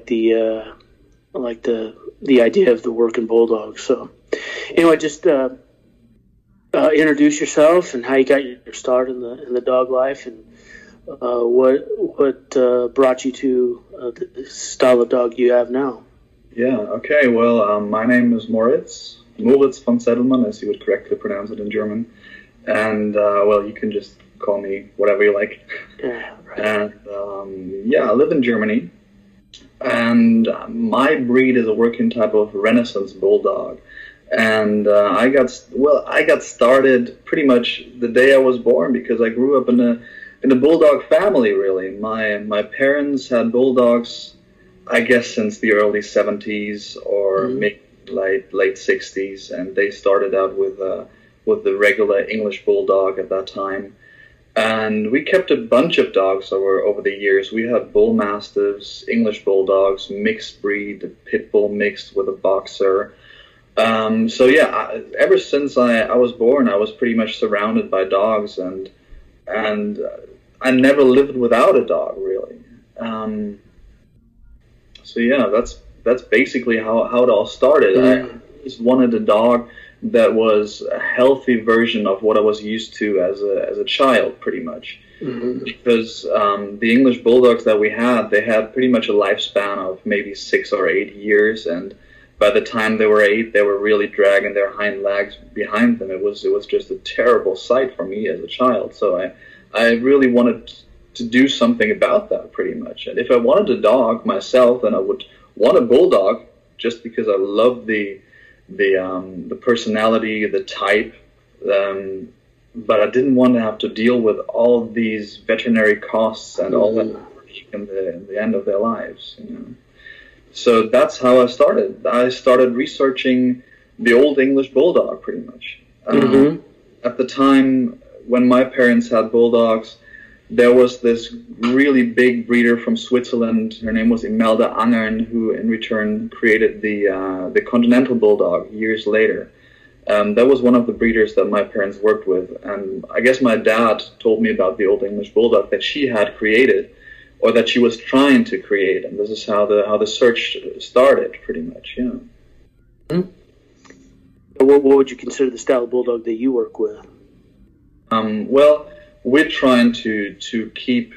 like the uh, like the the idea of the working bulldog. So anyway, just uh, uh, introduce yourself and how you got your start in the in the dog life and uh, what what uh, brought you to uh, the style of dog you have now. Yeah. Okay. Well, um, my name is Moritz Moritz von Zeddelmann, as you would correctly pronounce it in German, and uh, well, you can just call me whatever you like. Yeah. Right. And um, yeah, I live in Germany, and my breed is a working type of Renaissance bulldog and uh, I got well. I got started pretty much the day I was born because I grew up in a in a bulldog family. Really, my my parents had bulldogs, I guess, since the early '70s or mm-hmm. mid late late '60s, and they started out with uh, with the regular English bulldog at that time. And we kept a bunch of dogs over over the years. We had bull mastiffs, English bulldogs, mixed breed, pit bull mixed with a boxer um, so yeah, I, ever since I, I was born, I was pretty much surrounded by dogs, and and I never lived without a dog really. Um, so yeah, that's that's basically how, how it all started. Mm. I just wanted a dog that was a healthy version of what I was used to as a as a child, pretty much. Mm-hmm. Because um, the English bulldogs that we had, they had pretty much a lifespan of maybe six or eight years, and by the time they were eight, they were really dragging their hind legs behind them. It was it was just a terrible sight for me as a child. So I I really wanted to do something about that pretty much. And if I wanted a dog myself, then I would want a bulldog just because I love the the um, the personality, the type. Um, but I didn't want to have to deal with all these veterinary costs and all that mm-hmm. in the, in the end of their lives. You know so that's how I started. I started researching the old English bulldog, pretty much. Um, mm-hmm. at the time when my parents had bulldogs, there was this really big breeder from Switzerland. Her name was Imelda Angehrn, who in return created the uh, the Continental Bulldog years later. Um, that was one of the breeders that my parents worked with, and I guess my dad told me about the Old English Bulldog that she had created or that she was trying to create, and this is how the how the search started, pretty much. Yeah. Mm-hmm. What, what would you consider the style of bulldog that you work with? Um, well, we're trying to to keep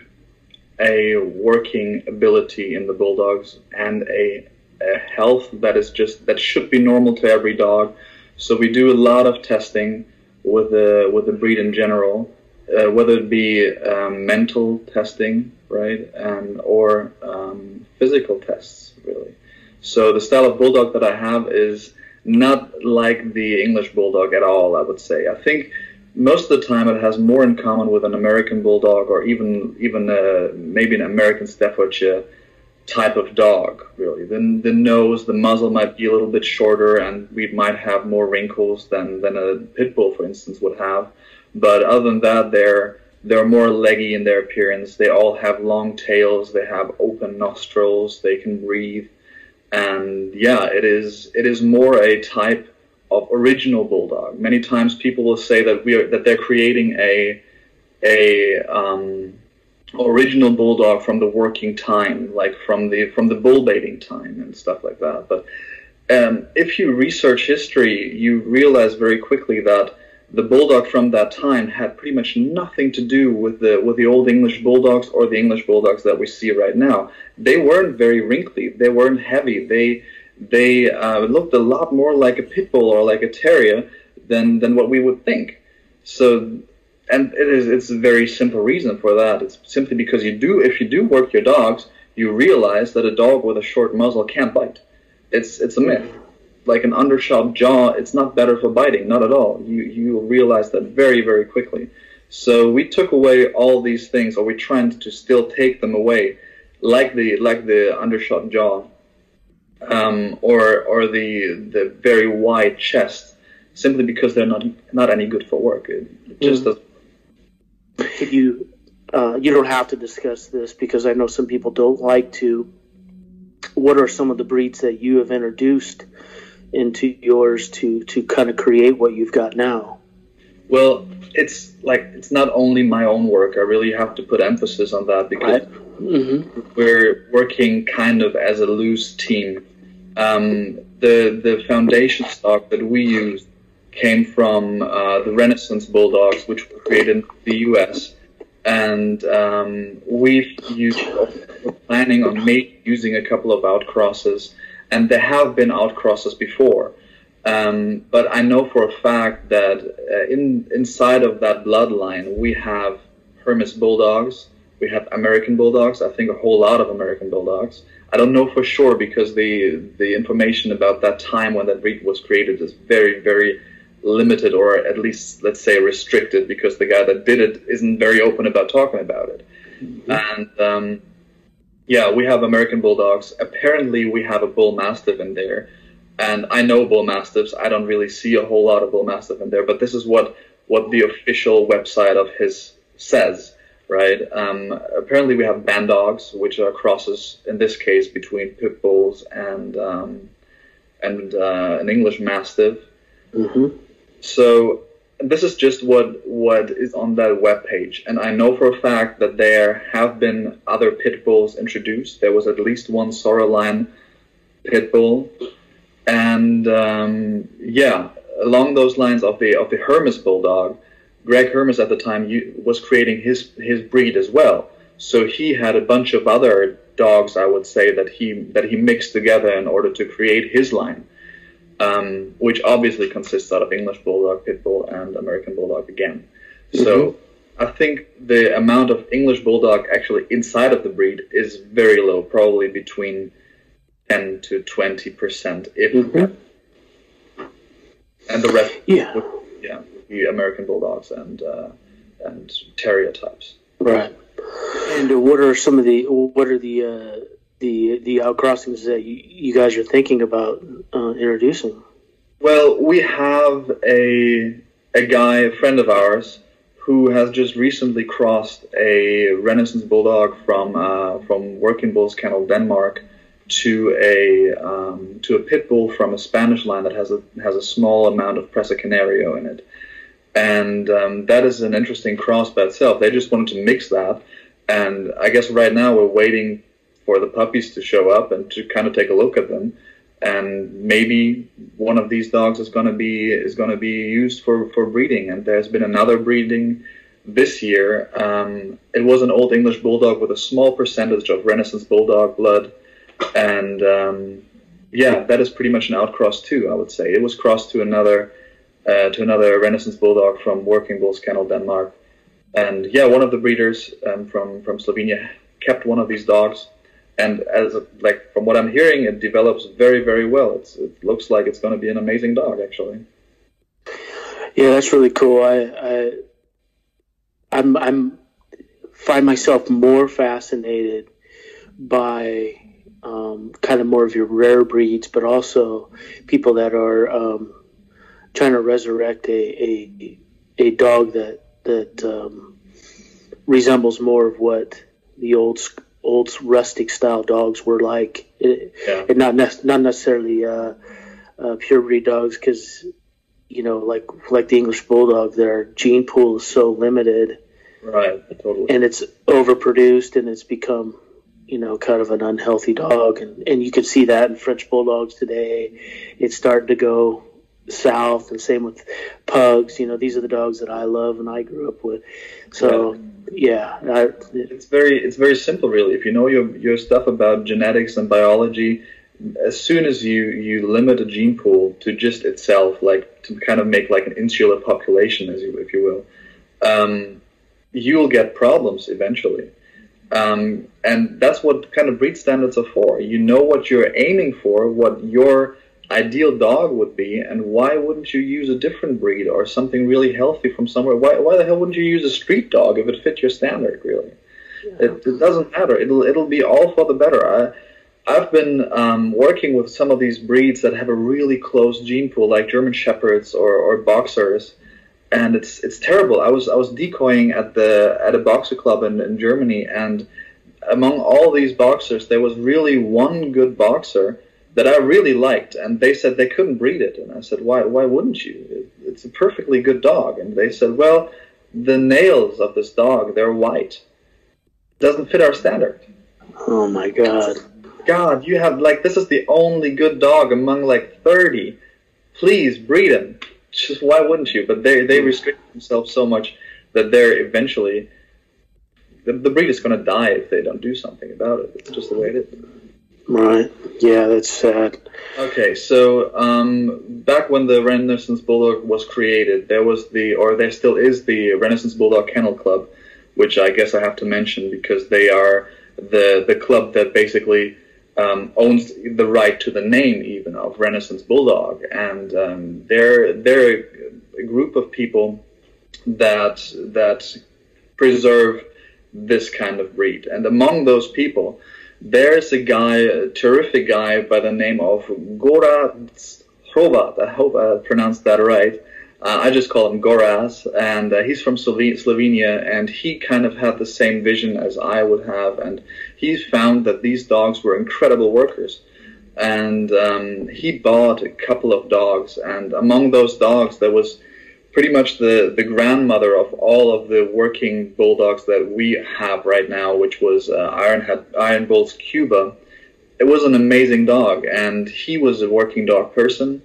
a working ability in the bulldogs and a, a health that is just that should be normal to every dog. So we do a lot of testing with the with the breed in general, uh, whether it be um, mental testing right? And or um, physical tests, really. So the style of bulldog that I have is not like the English bulldog at all. I would say. I think most of the time it has more in common with an American bulldog or even even uh, maybe an American Staffordshire type of dog. Really, the the nose, the muzzle might be a little bit shorter, and we might have more wrinkles than than a pit bull, for instance, would have. But other than that, they're they're more leggy in their appearance. They all have long tails. They have open nostrils. They can breathe, and yeah, it is it is more a type of original bulldog. Many times people will say that we are that they're creating a a um, original bulldog from the working time, like from the from the bull baiting time and stuff like that. But um, if you research history, you realize very quickly that the bulldog from that time had pretty much nothing to do with the with the old English bulldogs or the English bulldogs that we see right now. They weren't very wrinkly. They weren't heavy. They they uh, looked a lot more like a pit bull or like a terrier than than what we would think. So, and it is it's a very simple reason for that. It's simply because you do if you do work your dogs, you realize that a dog with a short muzzle can't bite. It's it's a myth like an undershot jaw, it's not better for biting, not at all. You you realize that very very quickly. So we took away all these things, or we're trying to still take them away, like the like the undershot jaw, um, or or the the very wide chest, simply because they're not not any good for work. It, it just mm. doesn't. You uh, you don't have to discuss this because I know some people don't like to. What are some of the breeds that you have introduced? into yours to to kind of create what you've got now? Well, it's like it's not only my own work. I really have to put emphasis on that because mm-hmm. we're working kind of as a loose team. Um, the the foundation stock that we use came from uh, the Renaissance Bulldogs, which were created in the U.S. And um, we've used, we're planning on using a couple of outcrosses, and there have been outcrosses before. Um, but I know for a fact that uh, in inside of that bloodline, we have Hermes Bulldogs, we have American Bulldogs. I think a whole lot of American Bulldogs. I don't know for sure because the the information about that time when that breed was created is very very limited or at least let's say restricted because the guy that did it isn't very open about talking about it. Mm-hmm. And um, yeah, we have American Bulldogs. Apparently, we have a Bull Mastiff in there and I know bull mastiffs. I don't really see a whole lot of bull mastiff in there, but this is what what the official website of his says, right? Um, apparently, we have band dogs, which are crosses in this case between pit bulls and um, and uh, an English mastiff. Mm-hmm. So this is just what what is on that web page, and I know for a fact that there have been other pit bulls introduced. There was at least one Soroline pit bull and um, yeah, along those lines of the of the Hermes bulldog, Greg Hermes at the time was creating his his breed as well. So he had a bunch of other dogs, I would say, that he that he mixed together in order to create his line, um, which obviously consists out of English bulldog, pit bull, and American bulldog again. Mm-hmm. So I think the amount of English bulldog actually inside of the breed is very low, probably between 10 to 20 percent if mm-hmm. and the rest yeah would, yeah be American bulldogs and uh, and terrier types. Right. And what are some of the what are the uh, the the outcrossings that you, you guys are thinking about uh, introducing? Well we have a a guy a friend of ours who has just recently crossed a Renaissance Bulldog from uh, from Working Bulls Kennel Denmark to a um, to a pit bull from a Spanish line that has a has a small amount of Presa Canario in it, and um, that is an interesting cross by itself. They just wanted to mix that, and I guess right now we're waiting for the puppies to show up and to kind of take a look at them, and maybe one of these dogs is going to be is going to be used for for breeding. And there's been another breeding this year. Um, it was an old English bulldog with a small percentage of Renaissance bulldog blood and um, yeah, that is pretty much an outcross too. I would say it was crossed to another uh, to another Renaissance bulldog from Working Bulls Kennel Denmark, and yeah, one of the breeders um, from from Slovenia kept one of these dogs, and as like from what I'm hearing, it develops very very well. It's, it looks like it's going to be an amazing dog actually. Yeah, that's really cool. I, I I'm I'm find myself more fascinated by um, kind of more of your rare breeds, but also people that are um, trying to resurrect a, a, a dog that that um, resembles more of what the old old rustic style dogs were like, it, yeah. and not ne- not necessarily uh, uh, pure breed dogs because you know like like the English bulldog, their gene pool is so limited. Right, totally. And it's overproduced, and it's become you know, kind of an unhealthy dog. And, and you can see that in French Bulldogs today. It's starting to go south, and same with pugs. You know, these are the dogs that I love and I grew up with. So, yeah, I, it, it's very it's very simple, really. If you know your your stuff about genetics and biology, as soon as you you limit a gene pool to just itself, like to kind of make like an insular population, as you if you will, um, you'll get problems eventually. Um, and that's what kind of breed standards are for. You know what you're aiming for, what your ideal dog would be, and why wouldn't you use a different breed or something really healthy from somewhere? Why, why the hell wouldn't you use a street dog if it fit your standard, really? Yeah. It, it, doesn't matter. It'll, it'll be all for the better. I, I've been um, working with some of these breeds that have a really close gene pool, like German Shepherds or, or Boxers, and it's it's terrible. I was I was decoying at the at a boxer club in, in Germany, and among all these boxers, there was really one good boxer that I really liked, and they said they couldn't breed it, and I said, why why wouldn't you? It, it's a perfectly good dog, and they said, well, the nails of this dog they're white. doesn't fit our standard. Oh my god. God, you have like this is the only good dog among like thirty. Please breed him. Just why wouldn't you? But they they restrict themselves so much that they're eventually the, the breed is going to die if they don't do something about it. It's just the way it is. Right. Yeah, that's sad. Okay, so um, back when the Renaissance Bulldog was created, there was the, or there still is the Renaissance Bulldog Kennel Club, which I guess I have to mention because they are the the club that basically um, owns the right to the name even of Renaissance Bulldog, and um, they're they're a group of people that that preserve this kind of breed, and among those people, there's a guy, a terrific guy by the name of Goraz Hrovat. I hope I pronounced that right. Uh, I just call him Goraz, and uh, he's from Slovenia, and he kind of had the same vision as I would have, and he found that these dogs were incredible workers. And um, he bought a couple of dogs, and among those dogs, there was pretty much the, the grandmother of all of the working bulldogs that we have right now, which was uh, Iron, Iron Bull's Cuba. It was an amazing dog, and he was a working dog person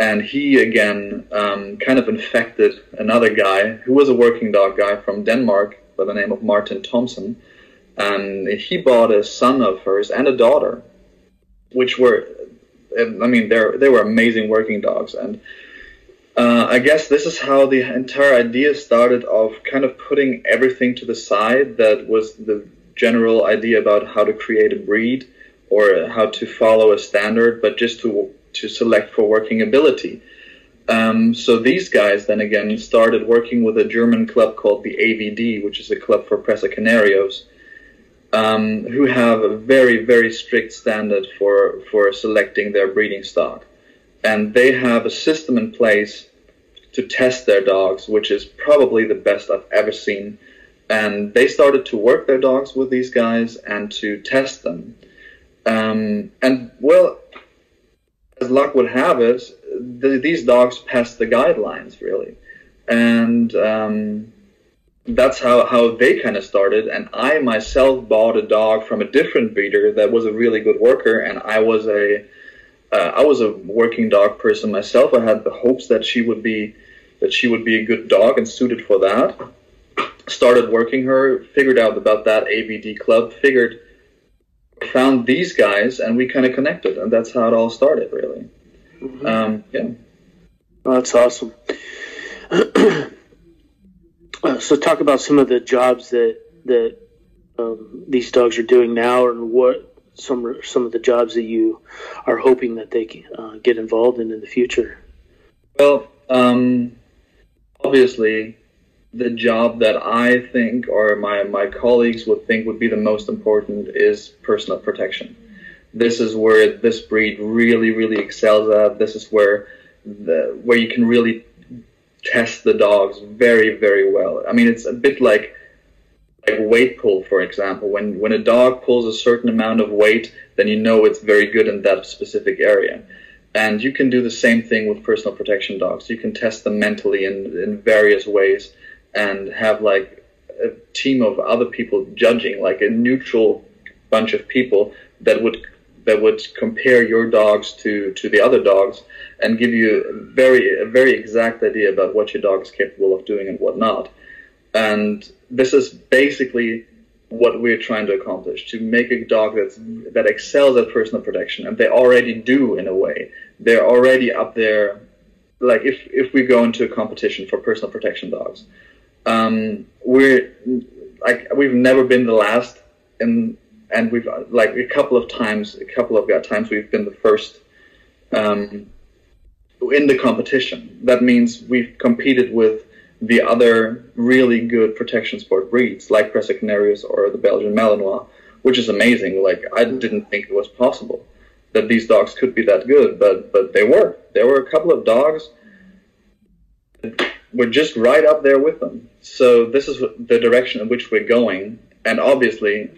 and he again um, kind of infected another guy who was a working dog guy from Denmark by the name of Martin Thompson. And he bought a son of hers and a daughter, which were, I mean, they they were amazing working dogs. And uh, I guess this is how the entire idea started of kind of putting everything to the side that was the general idea about how to create a breed or how to follow a standard, but just to to select for working ability. Um, so these guys then again started working with a German club called the AVD, which is a club for Presa Canarios, um, who have a very very strict standard for for selecting their breeding stock, and they have a system in place to test their dogs, which is probably the best I've ever seen. And they started to work their dogs with these guys and to test them. Um, and well, as luck would have it, the, these dogs passed the guidelines really, and um, that's how how they kind of started. And I myself bought a dog from a different breeder that was a really good worker, and I was a uh, I was a working dog person myself. I had the hopes that she would be that she would be a good dog and suited for that. Started working her, figured out about that AVD club, figured found these guys and we kind of connected, and that's how it all started, really. Mm-hmm. Um, yeah. Oh, that's awesome. uh, so, talk about some of the jobs that that um, these dogs are doing now, and what some some of the jobs that you are hoping that they can, uh, get involved in in the future. Well, um, obviously, the job that I think or my, my colleagues would think would be the most important is personal protection. This is where this breed really, really excels at. This is where the where you can really test the dogs very, very well. I mean, it's a bit like like weight pull, for example. When when a dog pulls a certain amount of weight, then you know it's very good in that specific area. And you can do the same thing with personal protection dogs. You can test them mentally in, in various ways and have like a team of other people judging, like a neutral bunch of people that would that would compare your dogs to to the other dogs and give you a very a very exact idea about what your dog is capable of doing and what not. And this is basically what we're trying to accomplish to make a dog that's that excels at personal protection. And they already do in a way. They're already up there like if if we go into a competition for personal protection dogs. Um, we're like we've never been the last, and and we've like a couple of times, a couple of times we've been the first um, in the competition. That means we've competed with the other really good protection sport breeds like Presa Canarios or the Belgian Malinois, which is amazing. Like I didn't think it was possible that these dogs could be that good, but but they were. There were a couple of dogs that were just right up there with them. So this is the direction in which we're going, and obviously,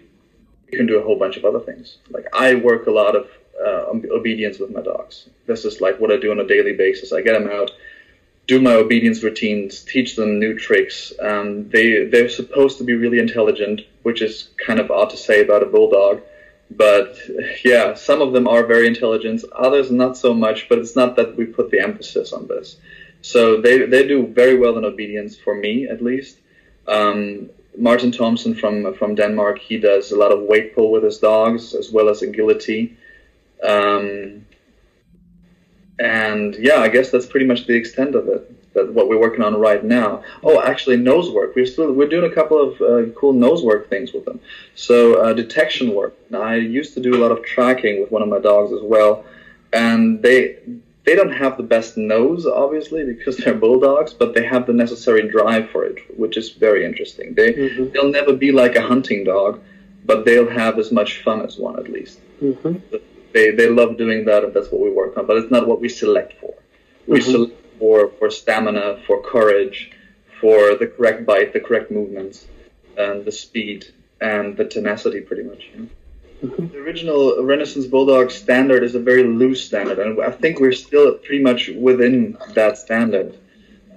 you can do a whole bunch of other things. Like I work a lot of uh, obedience with my dogs. This is like what I do on a daily basis. I get them out do my obedience routines, teach them new tricks. Um, they they're supposed to be really intelligent, which is kind of odd to say about a bulldog. But yeah, some of them are very intelligent, others not so much. But it's not that we put the emphasis on this. So they they do very well in obedience for me at least. Um, Martin Thompson from from Denmark, he does a lot of weight pull with his dogs as well as agility. Um, and yeah, I guess that's pretty much the extent of it. That what we're working on right now. Oh, actually, nose work. We're still we're doing a couple of uh, cool nose work things with them. So uh, detection work. Now, I used to do a lot of tracking with one of my dogs as well, and they they don't have the best nose, obviously, because they're bulldogs, but they have the necessary drive for it, which is very interesting. They mm-hmm. they'll never be like a hunting dog, but they'll have as much fun as one at least. Mm-hmm they, they love doing that, and that's what we work on. But it's not what we select for. We mm-hmm. select for for stamina, for courage, for the correct bite, the correct movements, and the speed and the tenacity, pretty much. You know? mm-hmm. The original Renaissance Bulldog standard is a very loose standard, and I think we're still pretty much within that standard.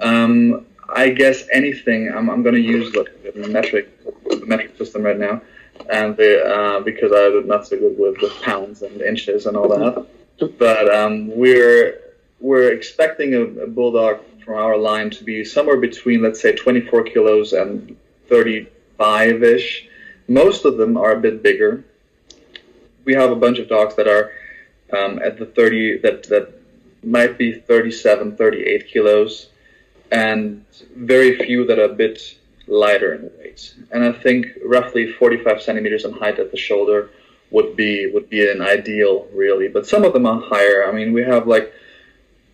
Um, I guess anything. I'm, I'm going to use like, the metric the metric system right now and the, uh, because I'm not so good with, with pounds and inches and all that. But um, we're we're expecting a, a, bulldog from our line to be somewhere between, let's say, 24 kilos and 35 ish. Most of them are a bit bigger. We have a bunch of dogs that are um, at the 30 that that might be 37, 38 kilos, and very few that are a bit lighter in weight. And I think roughly 45 centimeters in height at the shoulder would be would be an ideal, really. But some of them are higher. I mean, we have like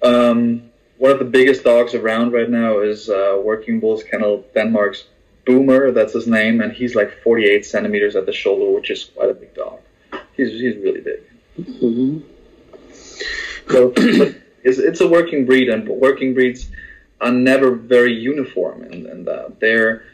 um, one of the biggest dogs around right now is uh, Working Bulls Kennel Denmark's Boomer. That's his name, and he's like 48 centimeters at the shoulder, which is quite a big dog. He's he's really big. Mm-hmm. So it's, it's a working breed, and working breeds are never very uniform in, in that. They're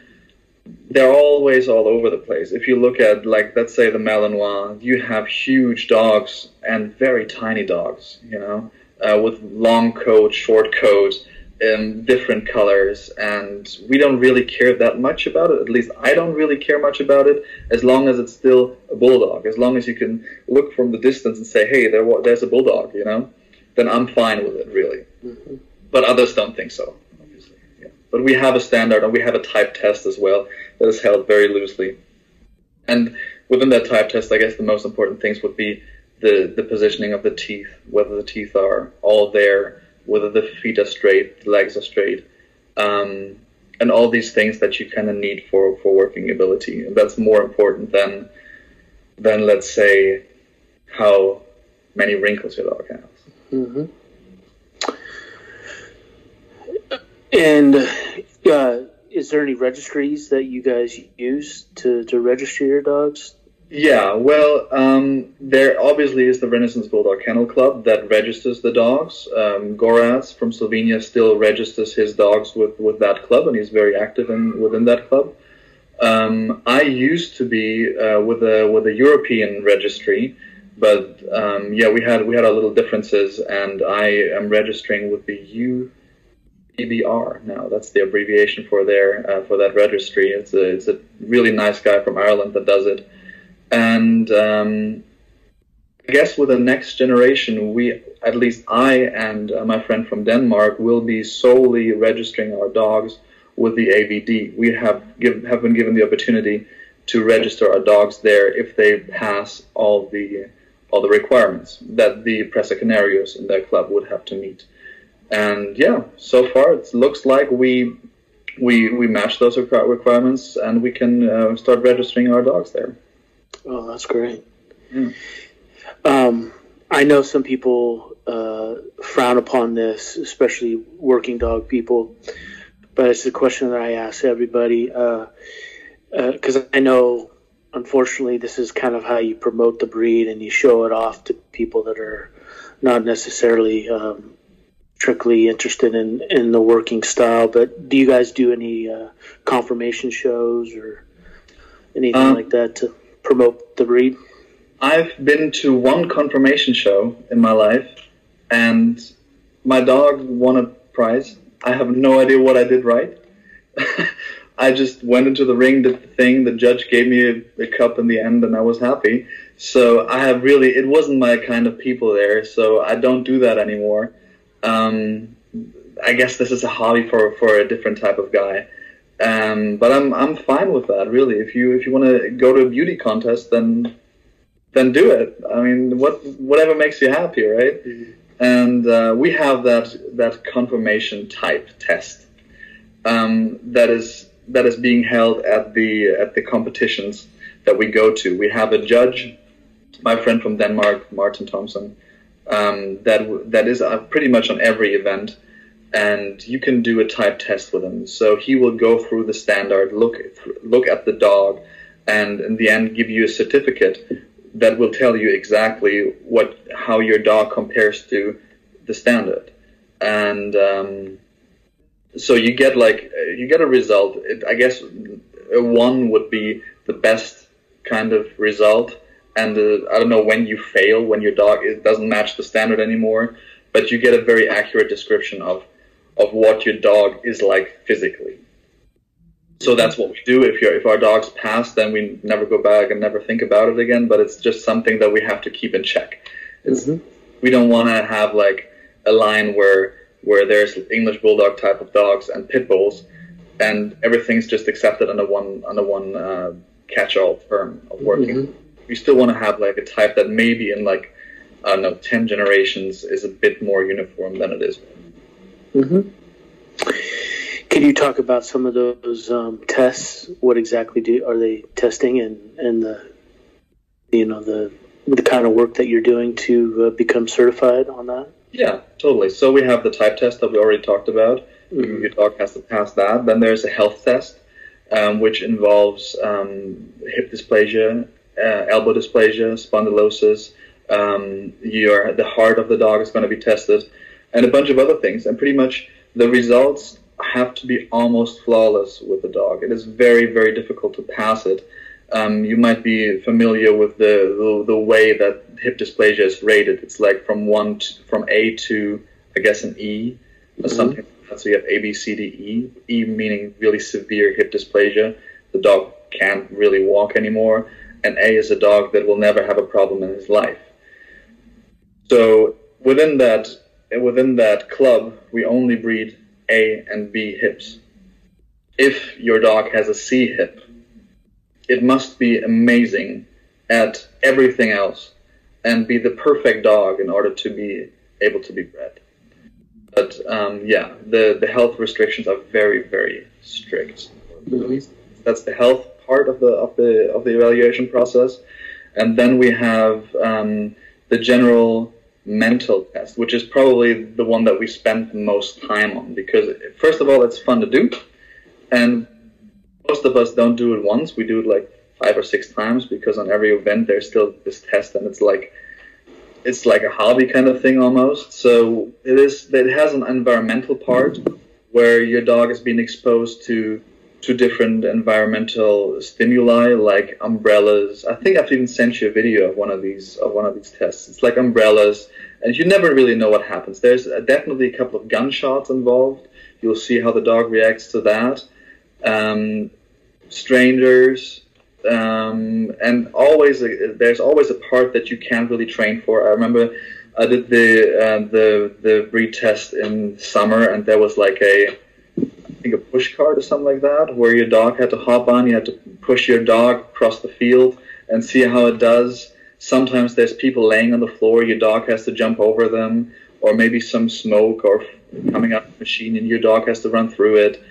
they're always all over the place. If you look at like let's say the Malinois, you have huge dogs and very tiny dogs, you know, uh, with long coat, short coat, in different colors, and we don't really care that much about it. At least I don't really care much about it, as long as it's still a bulldog. As long as you can look from the distance and say, "Hey, there, there's a bulldog," you know, then I'm fine with it, really. Mm-hmm but others don't think so, obviously. Yeah. But we have a standard and we have a type test as well that is held very loosely. And within that type test, I guess the most important things would be the, the positioning of the teeth, whether the teeth are all there, whether the feet are straight, the legs are straight, um, and all these things that you kind of need for, for working ability. And that's more important than, than let's say, how many wrinkles your dog has. Mm-hmm. And uh, is there any registries that you guys use to, to register your dogs? Yeah, well, um, there obviously is the Renaissance Bulldog Kennel Club that registers the dogs. Um, Goraz from Slovenia still registers his dogs with, with that club, and he's very active in, within that club. Um, I used to be uh, with a with a European registry, but um, yeah, we had we had our little differences, and I am registering with the U EBR now. That's the abbreviation for their uh, for that registry. It's a it's a really nice guy from Ireland that does it, and um, I guess with the next generation, we at least I and uh, my friend from Denmark will be solely registering our dogs with the AVD. We have give, have been given the opportunity to register our dogs there if they pass all the all the requirements that the Presa Canarios in their club would have to meet and yeah, so far it looks like we we we match those requirements, and we can uh, start registering our dogs there. Oh, that's great. Yeah. Um, I know some people uh, frown upon this, especially working dog people, but it's a question that I ask everybody because uh, uh I know, unfortunately, this is kind of how you promote the breed and you show it off to people that are not necessarily um, strictly interested in in the working style. But do you guys do any uh, conformation shows or anything um, like that to promote the breed? I've been to one conformation show in my life, and my dog won a prize. I have no idea what I did right. I just went into the ring, did the thing. The judge gave me a, a, cup in the end, and I was happy. So I have really, it wasn't my kind of people there. So I don't do that anymore. Um, I guess this is a hobby for, for a different type of guy. Um, but I'm I'm fine with that. Really, if you if you want to go to a beauty contest, then then do it. I mean, what whatever makes you happy, right? Mm-hmm. And uh, we have that that conformation type test um, that is that is being held at the at the competitions that we go to. We have a judge, my friend from Denmark, Martin Thompson, um, that that is uh, pretty much on every event, and you can do a type test with him. So he will go through the standard, look look at the dog, and in the end give you a certificate that will tell you exactly what how your dog compares to the standard, and um, so you get like you get a result. It, I guess a one would be the best kind of result, and uh, I don't know when you fail when your dog it doesn't match the standard anymore, but you get a very accurate description of of what your dog is like physically. So that's what we do. If you if our dogs pass, then we never go back and never think about it again. But it's just something that we have to keep in check. Mm-hmm. We don't want to have like a line where where there's English bulldog type of dogs and pit bulls, and everything's just accepted under one under one uh, catch-all term of working. Mm-hmm. We still want to have like a type that maybe in like I don't know ten generations is a bit more uniform than it is. Mm-hmm. Can you talk about some of those um, tests? What exactly do are they testing, and and the you know the the kind of work that you're doing to uh, become certified on that? Yeah, totally. So we have the type test that we already talked about. Mm-hmm. Your dog has to pass that. Then there's a health test, um, which involves um, hip dysplasia, uh, elbow dysplasia, spondylosis. Um, your the heart of the dog is going to be tested, and a bunch of other things. And pretty much the results have to be almost flawless with the dog. It is very very difficult to pass it. Um, you might be familiar with the, the, the way that hip dysplasia is rated. It's like from one to, from A to I guess an E or mm-hmm. something. So you have A, B, C, D, E. E meaning really severe hip dysplasia. The dog can't really walk anymore. And A is a dog that will never have a problem in his life. So within that within that club, we only breed A and B hips. If your dog has a C hip, it must be amazing at everything else and be the perfect dog in order to be able to be bred. But um, yeah, the, the health restrictions are very very strict. That's the health part of the of the of the evaluation process, and then we have um, the general mental test, which is probably the one that we spend the most time on because first of all, it's fun to do, and most of us don't do it once. We do it like five or six times because on every event there's still this test and it's like it's like a hobby kind of thing almost. So it is it has an environmental part where your dog is being exposed to to different environmental stimuli like umbrellas. I think I've even sent you a video of one of these of one of these tests. It's like umbrellas, and you never really know what happens. There's definitely a couple of gunshots involved. You'll see how the dog reacts to that. Um, strangers, um, and always uh, there's always a part that you can't really train for. I remember I did the uh, the the breed test in summer, and there was like a think a push cart or something like that, where your dog had to hop on. You had to push your dog across the field and see how it does. Sometimes there's people laying on the floor. Your dog has to jump over them, or maybe some smoke or coming out of the machine, and your dog has to run through it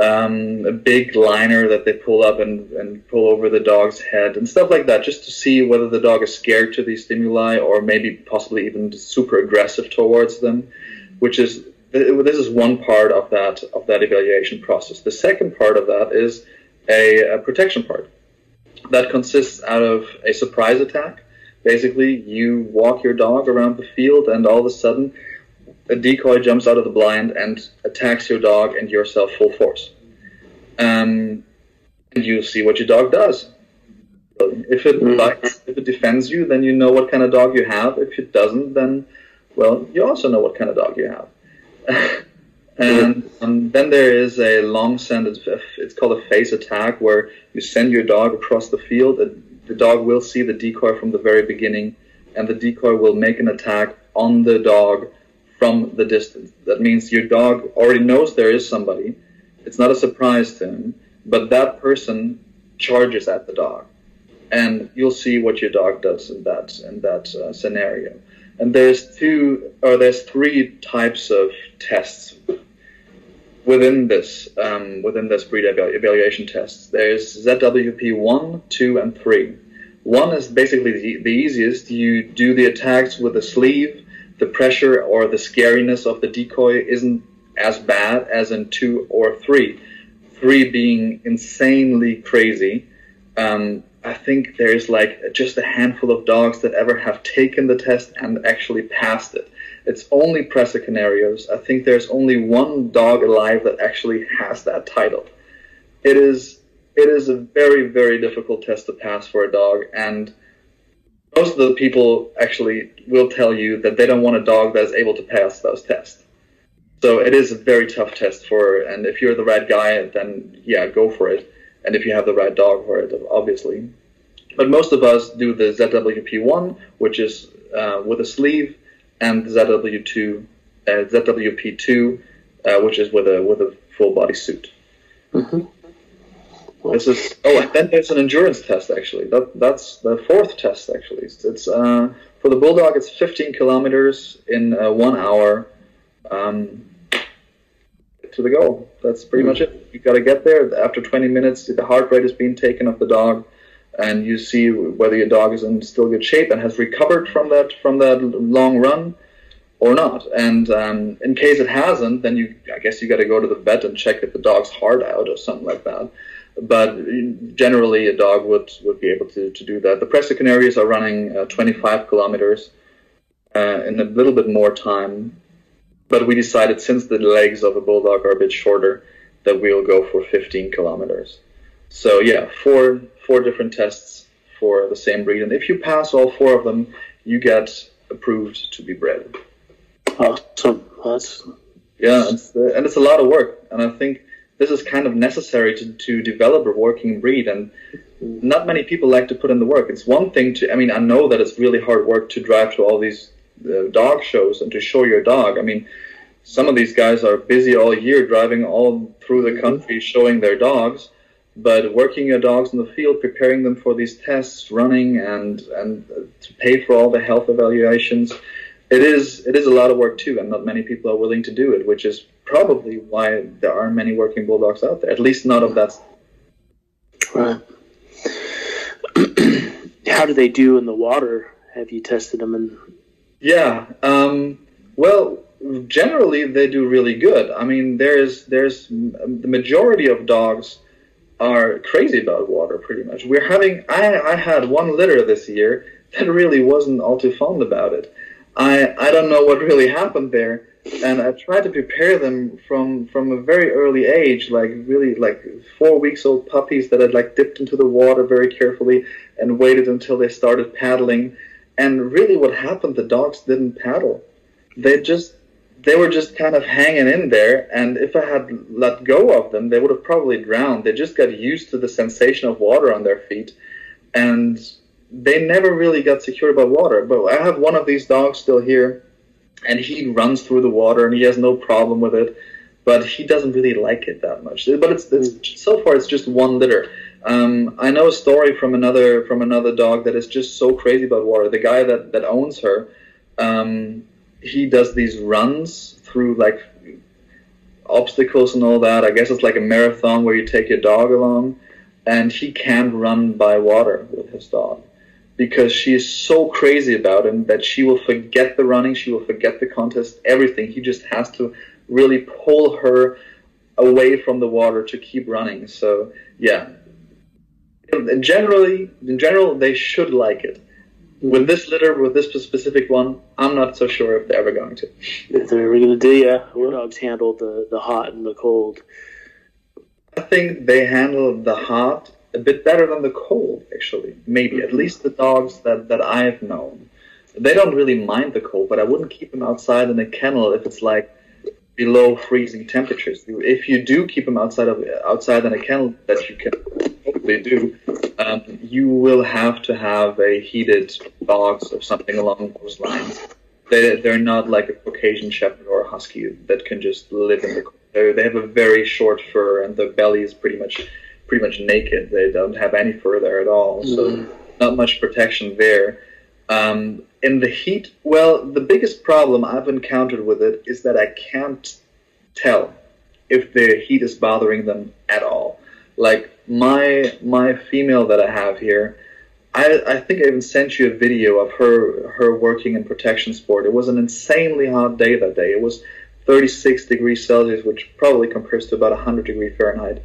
um, a big liner that they pull up and, and pull over the dog's head and stuff like that, just to see whether the dog is scared to these stimuli or maybe possibly even super aggressive towards them, which is this is one part of that of that evaluation process. The second part of that is a, a protection part that consists out of a surprise attack. Basically, you walk your dog around the field, and all of a sudden a decoy jumps out of the blind and attacks your dog and yourself full force. Um, and you see what your dog does. If it mm. bites, if it defends you, then you know what kind of dog you have. If it doesn't, then, well, you also know what kind of dog you have. And um, then there is a long send. It's called a face attack, where you send your dog across the field. The dog will see the decoy from the very beginning, and the decoy will make an attack on the dog from the distance. That means your dog already knows there is somebody. It's not a surprise to him, but that person charges at the dog, and you'll see what your dog does in that in that uh, scenario. And there's two or there's three types of tests within this um, within this breed evaluation test. There's ZWP one, two, and three. One is basically the, the easiest. You do the attacks with a sleeve. The pressure or the scariness of the decoy isn't as bad as in two or three. Three being insanely crazy. Um, I think there's like just a handful of dogs that ever have taken the test and actually passed it. It's only Presa Canarios. I think there's only one dog alive that actually has that title. It is it is a very very difficult test to pass for a dog, and most of the people actually will tell you that they don't want a dog that is able to pass those tests. So it is a very tough test for, and if you're the right guy, then yeah, go for it. And if you have the right dog for it, obviously. But most of us do the ZWP1, which is uh, with a sleeve, and ZW2, uh, ZWP2, uh, which is with a with a full body suit. Mm-hmm. This is oh, and then there's an endurance test actually. That that's the fourth test actually. It's, it's uh, for the bulldog. It's 15 kilometers in uh, one hour um, to the goal. That's pretty mm-hmm. much it. You've got to get there after 20 minutes. The heart rate is being taken of the dog and you see whether your dog is in still good shape and has recovered from that from that long run or not. And um, in case it hasn't, then you I guess you got to go to the vet and check if the dog's heart out or something like that. But generally, a dog would, would be able to, to do that. The Presa Canarios are running uh, 25 kilometers uh, in a little bit more time. But we decided since the legs of a bulldog are a bit shorter that we'll go for 15 kilometers. So yeah, four four different tests for the same breed, and if you pass all four of them, you get approved to be bred. Awesome. That's yeah, it's, uh, and it's a lot of work, and I think this is kind of necessary to, to develop a working breed, and not many people like to put in the work. It's one thing to, I mean, I know that it's really hard work to drive to all these uh, dog shows and to show your dog. I mean, some of these guys are busy all year driving all through the country showing their dogs but working your dogs in the field, preparing them for these tests, running and and to pay for all the health evaluations, it is it is a lot of work too, and not many people are willing to do it, which is probably why there aren't many working bulldogs out there. At least not of that. Right. How do they do in the water? Have you tested them in? Yeah. Um, well, generally they do really good. I mean, there's there's the majority of dogs are crazy about water pretty much. We're having I, I had one litter this year that really wasn't all too fond about it. I I don't know what really happened there. And I tried to prepare them from from a very early age, like really like four weeks old puppies that had like dipped into the water very carefully and waited until they started paddling. And really, what happened? The dogs didn't paddle. They just they were just kind of hanging in there, and if I had let go of them, they would have probably drowned. They just got used to the sensation of water on their feet, and they never really got secure by water. But I have one of these dogs still here, and he runs through the water, and he has no problem with it. But he doesn't really like it that much. But it's, it's so far it's just one litter. Um, I know a story from another from another dog that is just so crazy about water. The guy that that owns her. Um, he does these runs through like obstacles and all that. I guess it's like a marathon where you take your dog along, and he can't run by water with his dog because she is so crazy about him that she will forget the running, she will forget the contest, everything. He just has to really pull her away from the water to keep running. So yeah, generally, in general, they should like it with this litter, with this specific one, I'm not so sure if they're ever going to. If they're ever going to do, yeah. Our dogs handle the, the hot and the cold. I think they handle the hot a bit better than the cold, actually. Maybe. Mm-hmm. At least the dogs that, that I've known. They don't really mind the cold, but I wouldn't keep them outside in a kennel if it's like below freezing temperatures. If you do keep them outside of outside in a kennel that you can hopefully do, um, you will have to have a heated box or something along those lines. They they're not like a Caucasian Shepherd or a Husky that can just live in the. They they have a very short fur and their belly is pretty much pretty much naked. They don't have any fur there at all, so Mhm. not much protection there. Um, in the heat, well, the biggest problem I've encountered with it is that I can't tell if the heat is bothering them at all. Like my my female that I have here, I, I think I even sent you a video of her her working in protection sport. It was an insanely hot day that day. It was 36 degrees Celsius, which probably compares to about 100 degree Fahrenheit.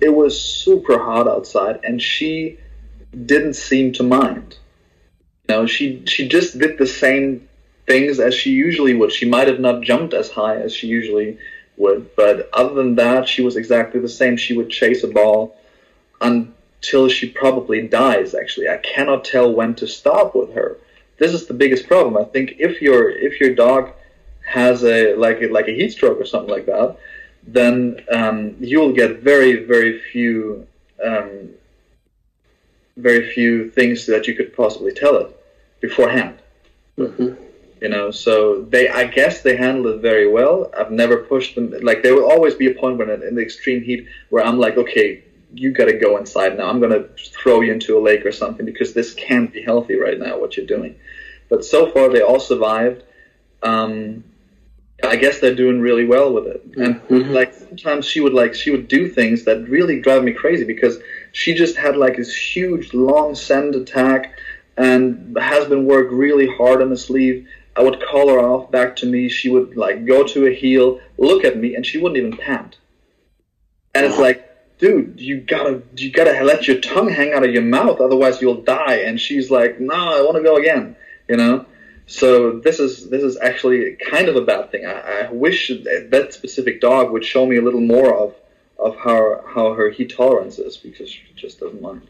It was super hot outside, and she didn't seem to mind. Know, she she just did the same things as she usually would. She might have not jumped as high as she usually would, but other than that, she was exactly the same. She would chase a ball until she probably dies. Actually, I cannot tell when to stop with her. This is the biggest problem. I think if your if your dog has a like like a heat stroke or something like that, then um, you'll get very very few um, very few things that you could possibly tell it beforehand. Mhm. you know so they i guess they handle it very well. I've never pushed them like there will always be a point when in the extreme heat where i'm like okay you got to go inside now. I'm going to throw you into a lake or something because this can't be healthy right now what you're doing. But so far they all survived. Um, i guess they're doing really well with it. And Mhm. like sometimes she would like she would do things that really drive me crazy because she just had like this huge long send attack and has been worked really hard on the sleeve I would call her off back to me. She would like go to a heel, look at me, and she wouldn't even pant. And it's like, dude, you gotta you gotta let your tongue hang out of your mouth, otherwise you'll die. And she's like, no, I want to go again. You know. So this is this is actually kind of a bad thing. I, I wish that that specific dog would show me a little more of of how how her heat tolerance is because she just doesn't mind.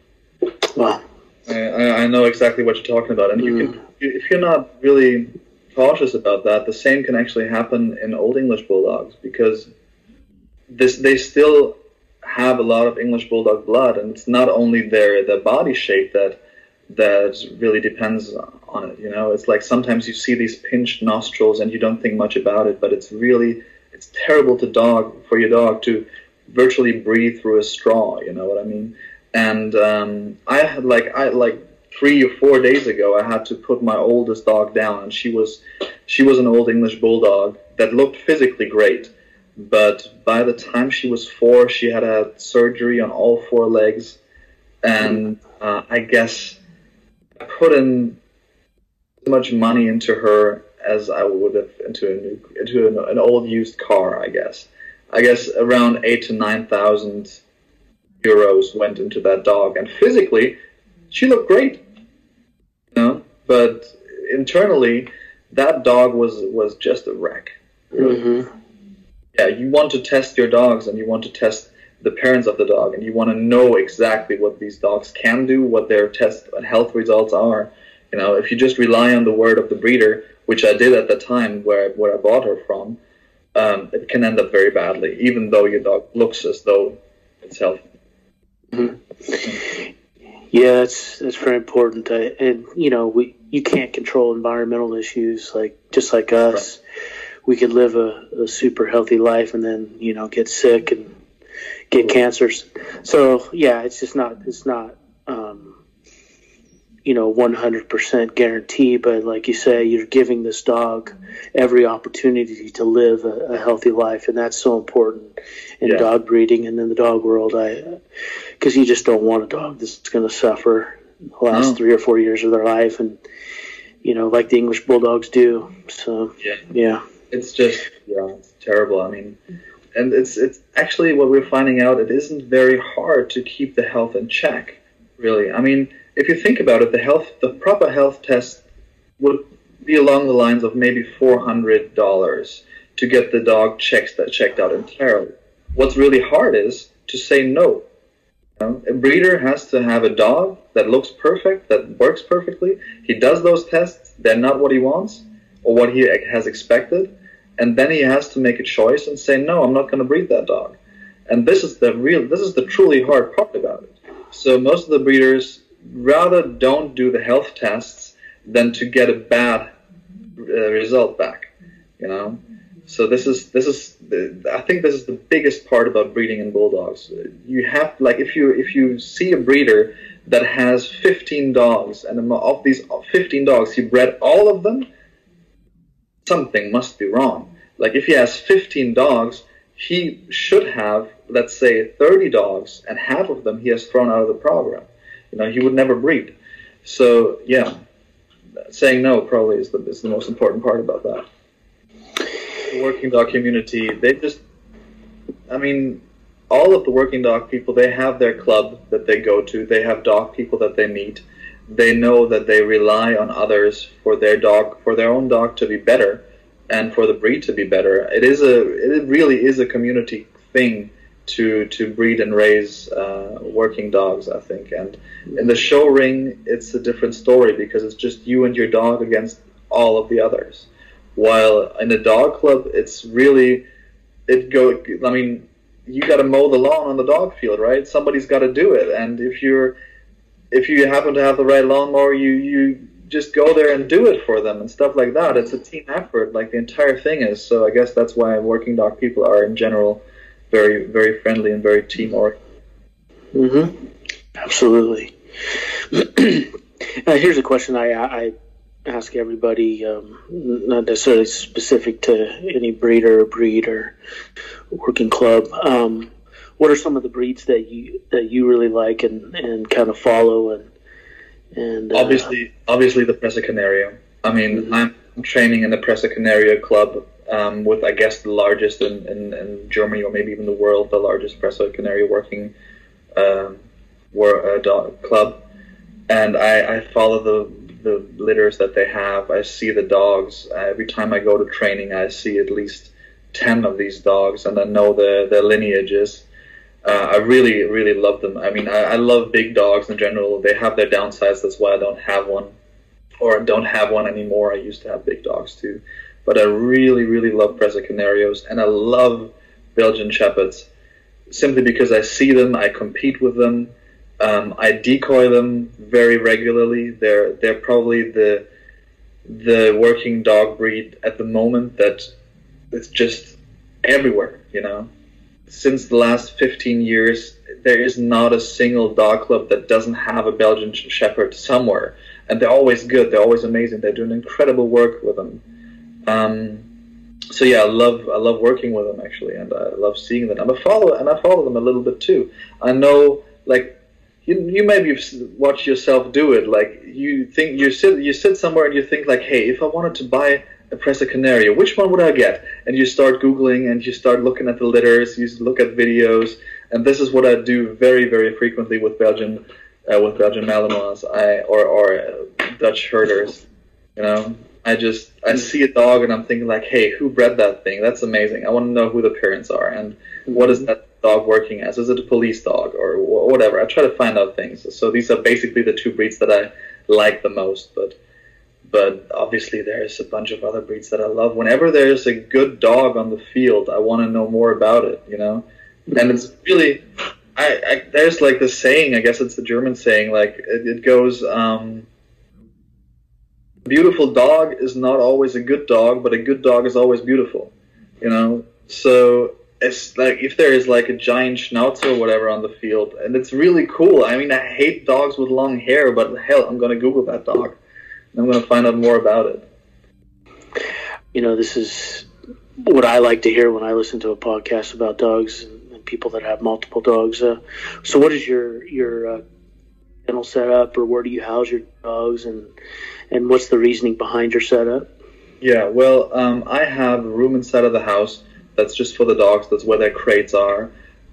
Wow. I, I know exactly what you're talking about, and you can mm. if you're not really cautious about that, the same can actually happen in old English bulldogs because this they still have a lot of English bulldog blood, and it's not only their their body shape that that really depends on it. You know, it's like sometimes you see these pinched nostrils and you don't think much about it, but it's really it's terrible to dog for your dog to virtually breathe through a straw. You know what I mean? And um, I had like I like three or four days ago, I had to put my oldest dog down, and she was she was an old English bulldog that looked physically great, but by the time she was four, she had had surgery on all four legs, and uh, I guess I put in as much money into her as I would have into a new into an, an old used car. I guess I guess around eight to nine thousand euros went into that dog, and physically she looked great, you know. But internally, that dog was was just a wreck. hmm Yeah, you want to test your dogs, and you want to test the parents of the dog, and you want to know exactly what these dogs can do, what their test and health results are. You know, if you just rely on the word of the breeder, which I did at the time where where I bought her from, um, it can end up very badly, even though your dog looks as though it's healthy. Yeah, that's that's very important. I, and you know, we you can't control environmental issues like just like us. We could live a, a super healthy life and then you know get sick and get cancers. So yeah, it's just not it's not um, you know 100% guarantee. But like you say, you're giving this dog every opportunity to live a, a healthy life, and that's so important in Yeah. dog breeding and in the dog world. I because you just don't want a dog that's going to suffer the last No. three or four years of their life, and you know, like the English bulldogs do. So Yeah. yeah, It's just yeah, it's terrible. I mean, and it's it's actually what we're finding out. It isn't very hard to keep the health in check, really. I mean, if you think about it, the health, the proper health test would be along the lines of maybe four hundred dollars to get the dog checked that checked out entirely. What's really hard is to say no. You know, a breeder has to have a dog that looks perfect, that works perfectly. He does those tests; they're not what he wants or what he has expected, and then he has to make a choice and say, no, I'm not going to breed that dog. And this is the real, this is the truly hard part about it. So most of the breeders rather don't do the health tests than to get a bad uh, result back. You know, so this is this is I think this is the biggest part about breeding in bulldogs. You have like if you if you see a breeder that has 15 dogs and of these 15 dogs he bred all of them, something must be wrong. Like if he has 15 dogs, he should have let's say 30 dogs and half of them he has thrown out of the program. You know, he would never breed. So yeah, saying no probably is the is the most important part about that. The working dog community, they just, I mean, all of the working dog people, they have their club that they go to. They have dog people that they meet. They know that they rely on others for their dog, for their own dog to be better, and for the breed to be better. It is a, it really is a community thing to to breed and raise uh, working dogs. I think, and in the show ring, it's a different story because it's just you and your dog against all of the others. While in a dog club, it's really it go. I mean, you got to mow the lawn on the dog field, right? Somebody's got to do it, and if you're if you happen to have the right lawnmower, you you just go there and do it for them and stuff like that. It's a team effort, like the entire thing is. So I guess that's why working dog people are in general very very friendly and very team oriented. Mm-hmm. Absolutely. uh, here's a question I, I ask everybody, um, not necessarily specific to any breeder or breed or working club. Um, what are some of the breeds that you that you really like and, and kind of follow and and uh, obviously obviously the Presa Canario. I mean, mm-hmm. I'm training in the Presa Canario club um, with I guess the largest in, in, in, Germany or maybe even the world, the largest Presa Canario working um, war, uh, club, and I, I follow the the litters that they have. I see the dogs every time I go to training. I see at least ten of these dogs, and I know their their lineages. Uh, I really really love them. I mean, I, I love big dogs in general. They have their downsides. That's why I don't have one, or don't have one anymore. I used to have big dogs too but I really, really love Presa Canarios and I love Belgian Shepherds simply because I see them, I compete with them, um, I decoy them very regularly. They're they're probably the the working dog breed at the moment that it's just everywhere. You know, since the last 15 years, there is not a single dog club that doesn't have a Belgian Shepherd somewhere, and they're always good. They're always amazing. They're doing incredible work with them. Um, so yeah, I love I love working with them actually, and I love seeing them. I'm a follow and I follow them a little bit too. I know like you you maybe watch yourself do it. Like you think you sit you sit somewhere and you think like, hey, if I wanted to buy a Presa Canario, which one would I get? And you start googling and you start looking at the litters. You look at videos, and this is what I do very very frequently with Belgian uh, with Belgian Malinois, I or or uh, Dutch herders. You know, I just I see a dog and I'm thinking like, hey, who bred that thing? That's amazing. I want to know who the parents are and what is that dog working as? Is it a police dog or whatever? I try to find out things. So these are basically the two breeds that I like the most. But but obviously there's a bunch of other breeds that I love. Whenever there's a good dog on the field, I want to know more about it. You know, and it's really. I, I, there's like this saying, I guess it's the German saying, like it, it goes, um, beautiful dog is not always a good dog, but a good dog is always beautiful. You know, so it's like if there is like a giant schnauzer or whatever on the field, and it's really cool. I mean, I hate dogs with long hair, but hell, I'm gonna Google that dog. I'm gonna find out more about it. You know, this is what I like to hear when I listen to a podcast about dogs and, people that have multiple dogs. Uh, so, what is your your uh, kennel setup, or where do you house your dogs, and and what's the reasoning behind your setup? Yeah, well, um, I have a room inside of the house that's just for the dogs. That's where their crates are,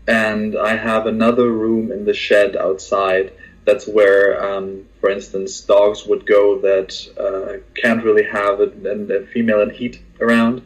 and I have another room in the shed outside. That's where, um, for instance, dogs would go that uh, can't really have a, a, female in heat around,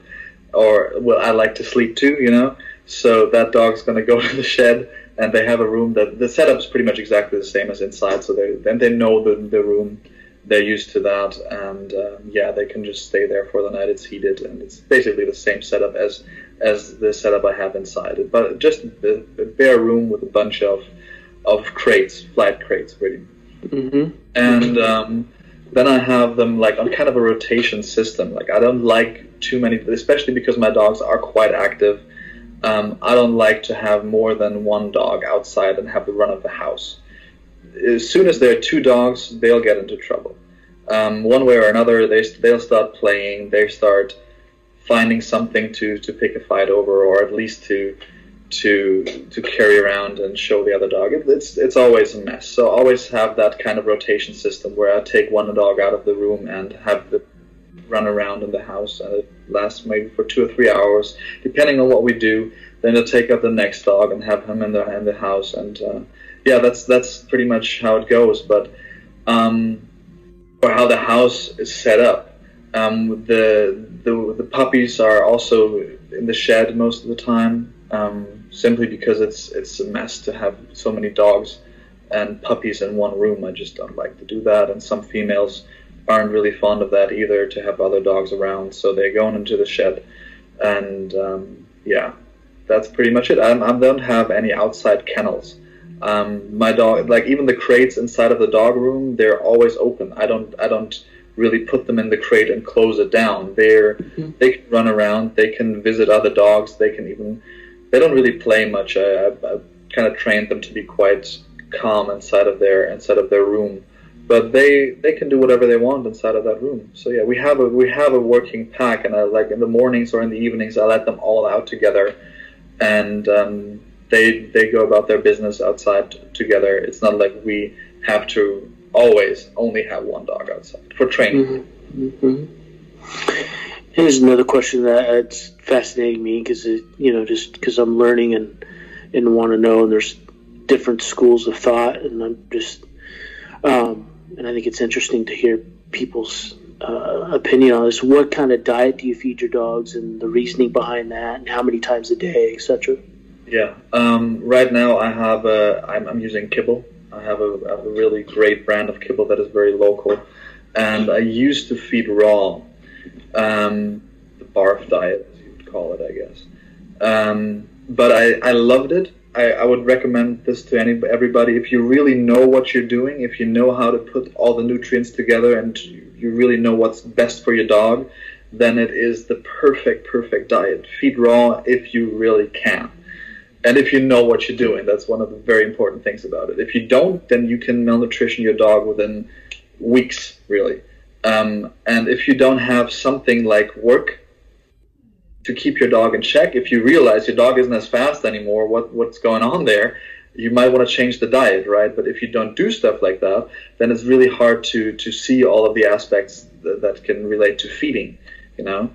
or well, I like to sleep too, you know. So that dog's gonna go to the shed, and they have a room that the setup's pretty much exactly the same as inside. So they then they know the the room they're used to that, and um, yeah, they can just stay there for the night. It's heated, and it's basically the same setup as as the setup I have inside it, but just a, a bare room with a bunch of of crates, flat crates, really. Mm-hmm. And um, then I have them like on kind of a rotation system. Like I don't like too many, especially because my dogs are quite active. Um, I don't like to have more than one dog outside and have the run of the house. As soon as there are two dogs, they'll get into trouble. Um, one way or another, they they'll start playing. They start finding something to, to pick a fight over, or at least to to to carry around and show the other dog. It, it's it's always a mess. So always have that kind of rotation system where I take one dog out of the room and have the run around in the house, and it lasts maybe for two or three hours, depending on what we do. Then I take up the next dog and have him in the in the house, and uh, yeah, that's that's pretty much how it goes. But um, or how the house is set up. Um, the, the the puppies are also in the shed most of the time, um, simply because it's it's a mess to have so many dogs and puppies in one room. I just don't like to do that, and some females aren't really fond of that either to have other dogs around, so they're going into the shed, and um, yeah, that's pretty much it. I, I don't have any outside kennels. Um, my dog, like even the crates inside of the dog room, they're always open. I don't, I don't really put them in the crate and close it down. They're, mm-hmm. they can run around. They can visit other dogs. They can even, they don't really play much. I, I, I kind of trained them to be quite calm inside of their, inside of their room. But they, they can do whatever they want inside of that room. So yeah, we have a, we have a working pack, and I like in the mornings or in the evenings, I let them all out together, and um, they they go about their business outside together. It's not like we have to always only have one dog outside for training. Mm-hmm. Mm-hmm. Here's another question that's fascinating me because you know just because I'm learning and and want to know, and there's different schools of thought, and I'm just um, and I think it's interesting to hear people's uh, opinion on this. What kind of diet do you feed your dogs, and the reasoning behind that, and how many times a day, etc. Yeah. Um, right now, I have a, I'm, I'm using kibble. I have a, a, really great brand of kibble that is very local, and I used to feed raw, um, the barf diet, as you would call it, I guess. Um, but I, I loved it. I, I would recommend this to any everybody. If you really know what you're doing, if you know how to put all the nutrients together, and you really know what's best for your dog, then it is the perfect, perfect diet. Feed raw if you really can and if you know what you're doing, that's one of the very important things about it. If you don't, then you can malnutrition your dog within weeks, really. Um, and if you don't have something like work to keep your dog in check, if you realize your dog isn't as fast anymore, what what's going on there? You might want to change the diet, right? But if you don't do stuff like that, then it's really hard to to see all of the aspects that, that can relate to feeding. You know.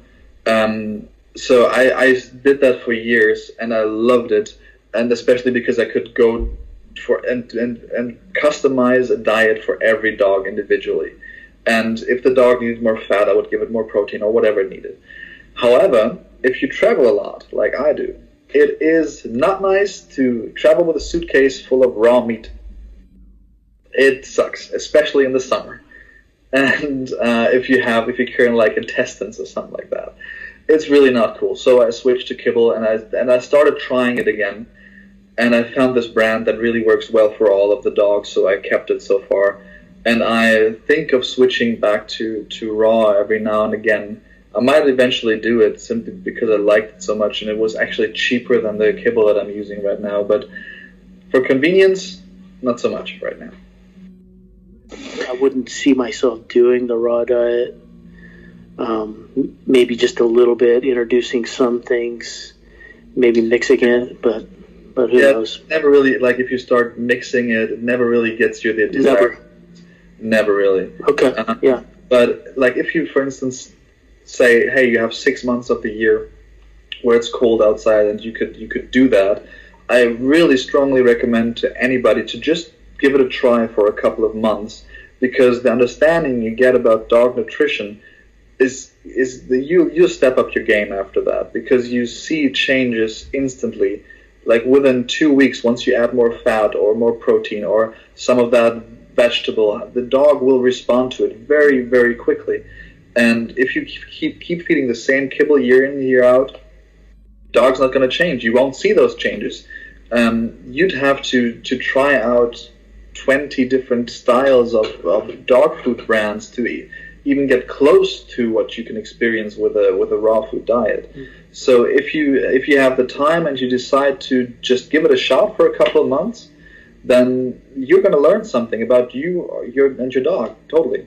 Um, so I, I did that for years and I loved it, and especially because I could go for and, and and customize a diet for every dog individually. And if the dog needed more fat, I would give it more protein or whatever it needed. However, if you travel a lot, like I do, it is not nice to travel with a suitcase full of raw meat. It sucks, especially in the summer. And uh, if you have, if you're carrying like intestines or something like that it's really not cool. So I switched to kibble and I and I started trying it again, and I found this brand that really works well for all of the dogs. So I kept it so far, and I think of switching back to to raw every now and again. I might eventually do it simply because I liked it so much, and it was actually cheaper than the kibble that I'm using right now. But for convenience, not so much right now. I wouldn't see myself doing the raw diet um, maybe just a little bit, introducing some things, maybe mixing it, but but who yeah, knows? Never really like if you start mixing it, it never really gets you the desired. Never. Never really. Okay. Uh, yeah. But like if you, for instance, say, hey, you have six months of the year where it's cold outside, and you could you could do that. I really strongly recommend to anybody to just give it a try for a couple of months because the understanding you get about dog nutrition is is the, you you step up your game after that because you see changes instantly like within two weeks once you add more fat or more protein or some of that vegetable, the dog will respond to it very, very quickly. And if you keep keep feeding the same kibble year in year out, dog's not going to change. You won't see those changes. Um, you'd have to to try out twenty different styles of, of dog food brands to eat, even get close to what you can experience with a with a raw food diet. Mm. So if you if you have the time and you decide to just give it a shot for a couple of months, then you're going to learn something about you your, and your dog. Totally.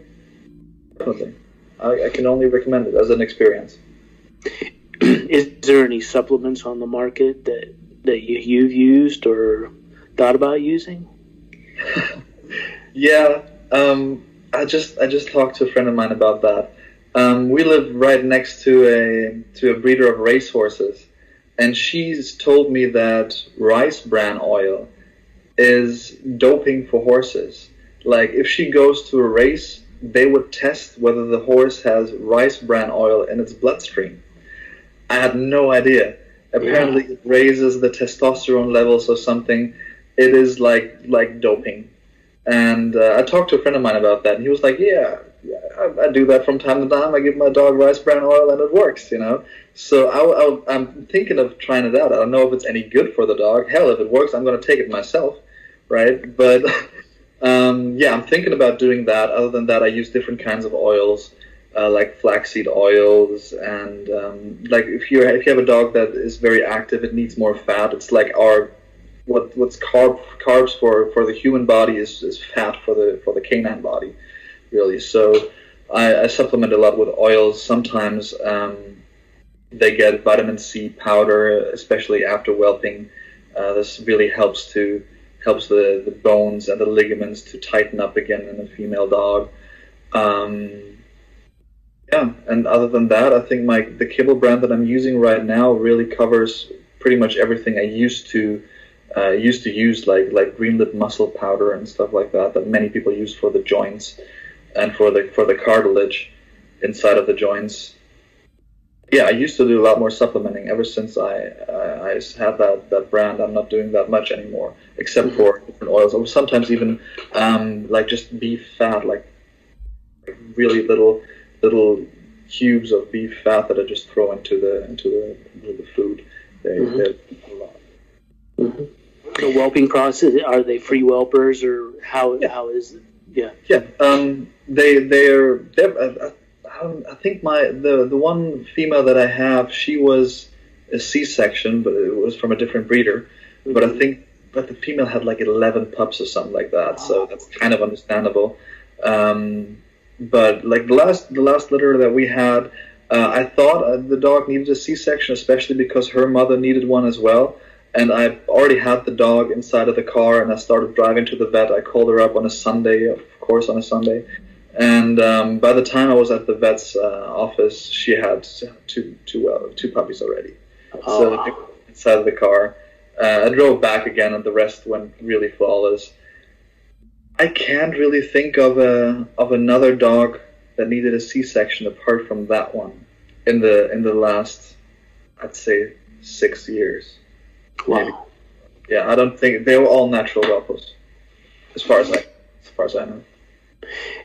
Definitely. I, I can only recommend it as an experience. Is there any supplements on the market that, that you, you've used or thought about using? yeah, um, I just I just talked to a friend of mine about that. Um, we live right next to a to a breeder of racehorses, and she's told me that rice bran oil is doping for horses. Like if she goes to a race, they would test whether the horse has rice bran oil in its bloodstream. I had no idea. Apparently, yeah. it raises the testosterone levels or something. It is like like doping. And uh, I talked to a friend of mine about that, and he was like, "Yeah, I, I, do that from time to time. I give my dog rice bran oil, and it works, you know." So I, am thinking of trying it out. I don't know if it's any good for the dog. Hell, if it works, I'm going to take it myself right? But um, yeah, I'm thinking about doing that. Other than that, I use different kinds of oils. Uh, like flaxseed oils and um, like if you if you have a dog that is very active, it needs more fat. It's like our what what's carb carbs for for the human body is, is fat for the for the canine body, really. So I, I supplement a lot with oils. Sometimes um, they get vitamin C powder, especially after whelping. Uh, this really helps to helps the, the bones and the ligaments to tighten up again in a female dog. Um, yeah, and other than that, I think my the kibble brand that I'm using right now really covers pretty much everything I used to uh, used to use, like like green lip mussel powder and stuff like that, that many people use for the joints and for the for the cartilage inside of the joints yeah, I used to do a lot more supplementing. Ever since I I, I had that, that brand, I'm not doing that much anymore, except mm-hmm. for different oils, or sometimes even um, like just beef fat, like, really little little cubes of beef fat that I just throw into the into the, into the food. They mm-hmm. they a lot. Mm-hmm. The whelping process are they free whelpers or how yeah. how is it? Yeah. Yeah. Um, they they're they're. Uh, um, I think my the the one female that I have, she was a C-section, but it was from a different breeder. Mm-hmm. But I think but the female had like 11 pups or something like that, so that's kind of understandable. Um, but like the last the last litter that we had, uh, I thought uh, the dog needed a C-section, especially because her mother needed one as well. And I already had the dog inside of the car, and I started driving to the vet. I called her up on a Sunday, of course, on a Sunday, and um, by the time I was at the vet's uh, office, she had two two uh, two puppies already. Oh. So inside of the car, uh, I drove back again, and the rest went really flawless. I can't really think of a of another dog that needed a C-section apart from that one in the in the last, I'd say, six years. Wow. Maybe. Yeah, I don't think they were all natural whelpers, as far as I as far as I know.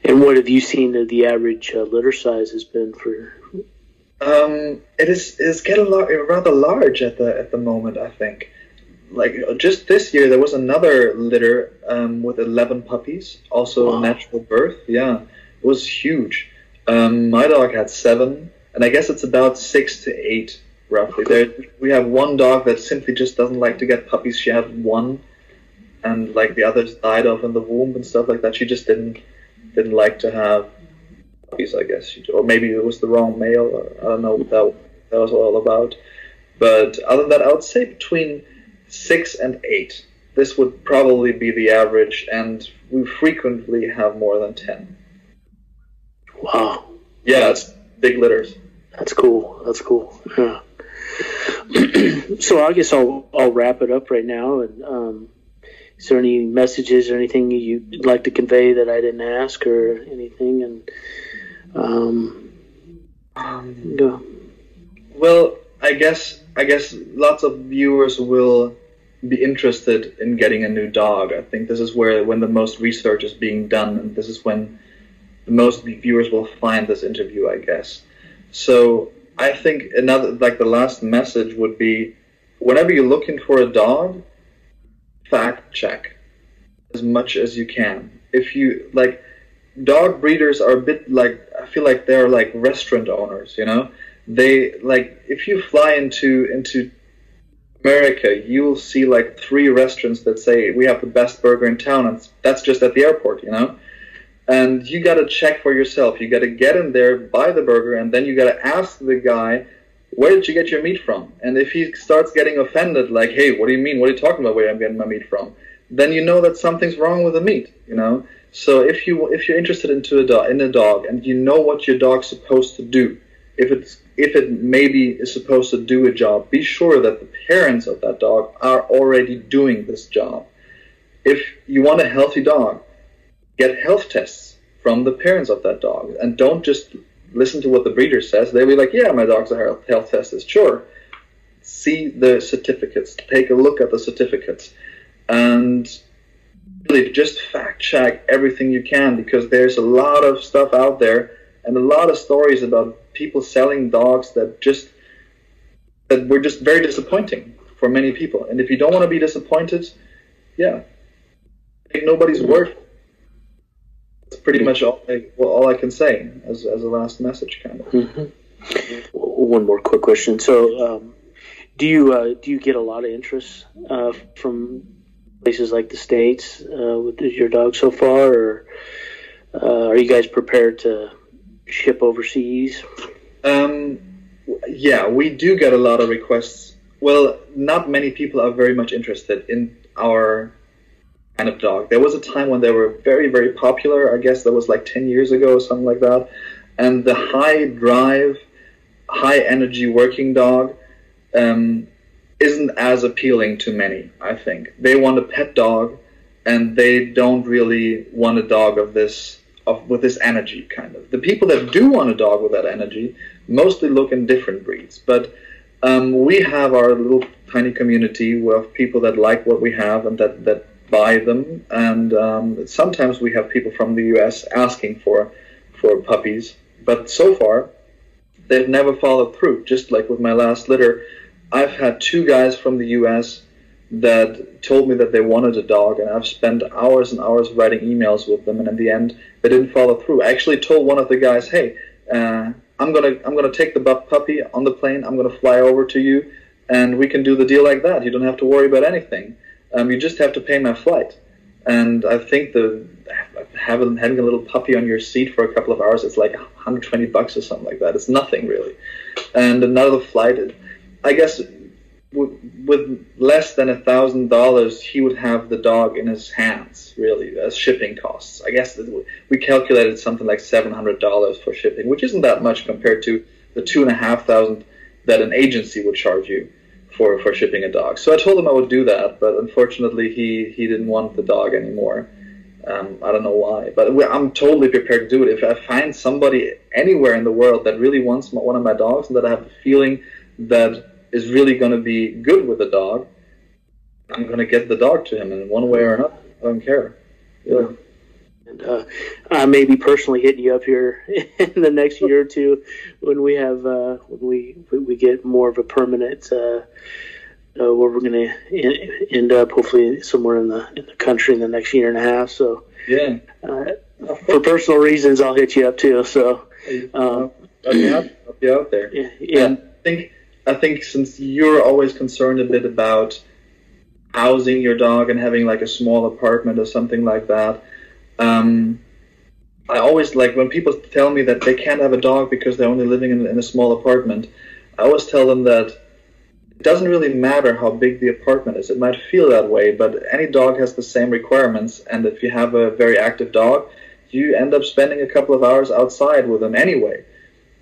And what have you seen that the average uh, litter size has been for? Um, it is is getting rather large at the at the moment. I think, like just this year, there was another litter um, with eleven puppies, also wow. natural birth. Yeah, it was huge. Um, my dog had seven, and I guess it's about six to eight roughly. There, we have one dog that simply just doesn't like to get puppies. She had one, and like the others died off in the womb and stuff like that. She just didn't didn't like to have puppies, I guess, or maybe it was the wrong male. Or I don't know what that, that was all about. But other than that, I would say between six and eight. This would probably be the average, and we frequently have more than ten. Wow. Yeah, it's big litters. That's cool. That's cool. Yeah. so I guess I'll I'll wrap it up right now, and um, is there any messages or anything you'd like to convey that I didn't ask or anything? And um, um, go. Well, I guess I guess lots of viewers will be interested in getting a new dog. I think this is where when the most research is being done, and this is when the most viewers will find this interview, I guess. So I think another like the last message would be whenever you're looking for a dog, fact check as much as you can. If you like dog breeders are a bit like I feel like they're like restaurant owners, you know? They like if you fly into into America, you'll see like three restaurants that say we have the best burger in town and that's just at the airport, you know? And you got to check for yourself. You got to get in there, buy the burger, and then you got to ask the guy, where did you get your meat from? And if he starts getting offended, like, hey, what do you mean? What are you talking about? Where I'm getting my meat from? Then you know that something's wrong with the meat. You know. So if you if you're interested into a dog in a dog and you know what your dog's supposed to do, if it's if it maybe is supposed to do a job, be sure that the parents of that dog are already doing this job. If you want a healthy dog, get health tests from the parents of that dog and don't just listen to what the breeder says. They'll be like, yeah, my dog's a health, health test is sure. See the certificates, take a look at the certificates, and really just fact check everything you can because there's a lot of stuff out there and a lot of stories about people selling dogs that just that were just very disappointing for many people. And if you don't want to be disappointed, yeah, take nobody's word That's pretty much all I, well, all I can say as, as a last message, kind of. Mm-hmm. One more quick question. So, um, do you uh, do you get a lot of interest uh, from places like the states uh, with your dog so far, or uh, are you guys prepared to ship overseas? Um, yeah, we do get a lot of requests. Well, not many people are very much interested in our kind of dog. There was a time when they were very, very popular. I guess that was like 10 years ago or something like that. And the high drive, high energy working dog um, isn't as appealing to many, I think. They want a pet dog and they don't really want a dog of this of with this energy kind of. The people that do want a dog with that energy mostly look in different breeds, but um, we have our little tiny community of people that like what we have and that that buy them, and um, sometimes we have people from the U.S. asking for for puppies. But so far, they've never followed through. Just like with my last litter, I've had two guys from the U.S. that told me that they wanted a dog, and I've spent hours and hours writing emails with them, and in the end, they didn't follow through. I actually told one of the guys, "Hey, uh, I'm gonna I'm gonna take the puppy on the plane. I'm gonna fly over to you, and we can do the deal like that. You don't have to worry about anything." Um, you just have to pay my flight. And I think the having having a little puppy on your seat for a couple of hours, it's like 120 bucks or something like that. It's nothing really. And another flight, I guess, with less than a thousand dollars, he would have the dog in his hands, really, as shipping costs. I guess we calculated something like seven hundred dollars for shipping, which isn't that much compared to the two and a half thousand that an agency would charge you for, for shipping a dog. So I told him I would do that, but unfortunately he, he didn't want the dog anymore. Um, I don't know why, but I'm totally prepared to do it. If I find somebody anywhere in the world that really wants one of my dogs and that I have a feeling that is really going to be good with the dog, I'm going to get the dog to him in one way or another. I don't care. Yeah. And uh, I may be personally hitting you up here in the next year or two when we have uh, when we we get more of a permanent uh, uh, where we're going to end up hopefully somewhere in the in the country in the next year and a half. So yeah, uh, for personal reasons, I'll hit you up too. So um, I'll, be out, I'll be out there. Yeah, yeah. And I think I think since you're always concerned a bit about housing your dog and having like a small apartment or something like that. Um, I always like when people tell me that they can't have a dog because they're only living in, in a small apartment. I always tell them that it doesn't really matter how big the apartment is. It might feel that way, but any dog has the same requirements. And if you have a very active dog, you end up spending a couple of hours outside with them anyway.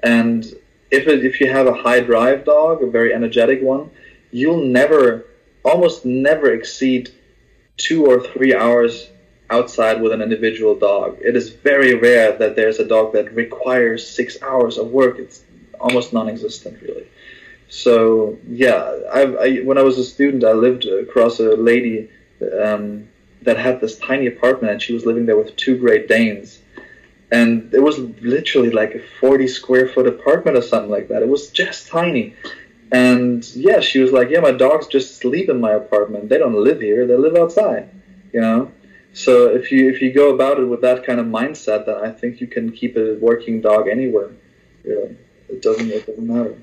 And if it, if you have a high drive dog, a very energetic one, you'll never, almost never exceed two or three hours outside with an individual dog. It is very rare that there's a dog that requires six hours of work. It's almost non-existent, really. So yeah, I've, I, when I was a student, I lived across a lady um, that had this tiny apartment, and she was living there with two Great Danes, and it was literally like a 40 square foot apartment or something like that. It was just tiny. And yeah, she was like, "Yeah, my dogs just sleep in my apartment. They don't live here. They live outside." You know. So if you if you go about it with that kind of mindset, then I think you can keep a working dog anywhere. Really, it doesn't it doesn't matter.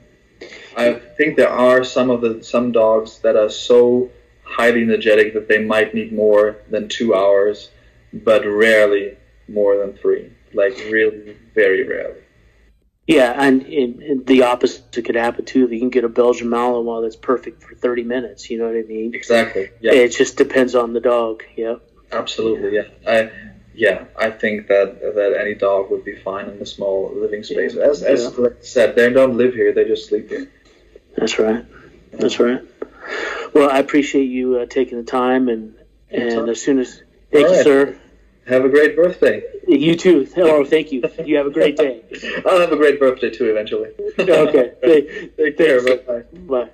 I think there are some of the some dogs that are so highly energetic that they might need more than two hours, but rarely more than three. Like really, very rarely. Yeah, and, the opposite could happen too. You can get a Belgian Malinois that's perfect for 30 minutes. You know what I mean? Exactly. Yeah. It just depends on the dog. Yeah. Absolutely. Yeah. I yeah, I think that that any dog would be fine in a small living space. Yeah. As as Yeah. said, they don't live here; they just sleep here. That's right. That's right. Well, I appreciate you uh, taking the time, and and as soon as thank All you, right. sir. Have a great birthday. You too. Hello, thank you. You have a great day. I'll have a great birthday too eventually. Okay. Thank- Take care. Bye. Bye.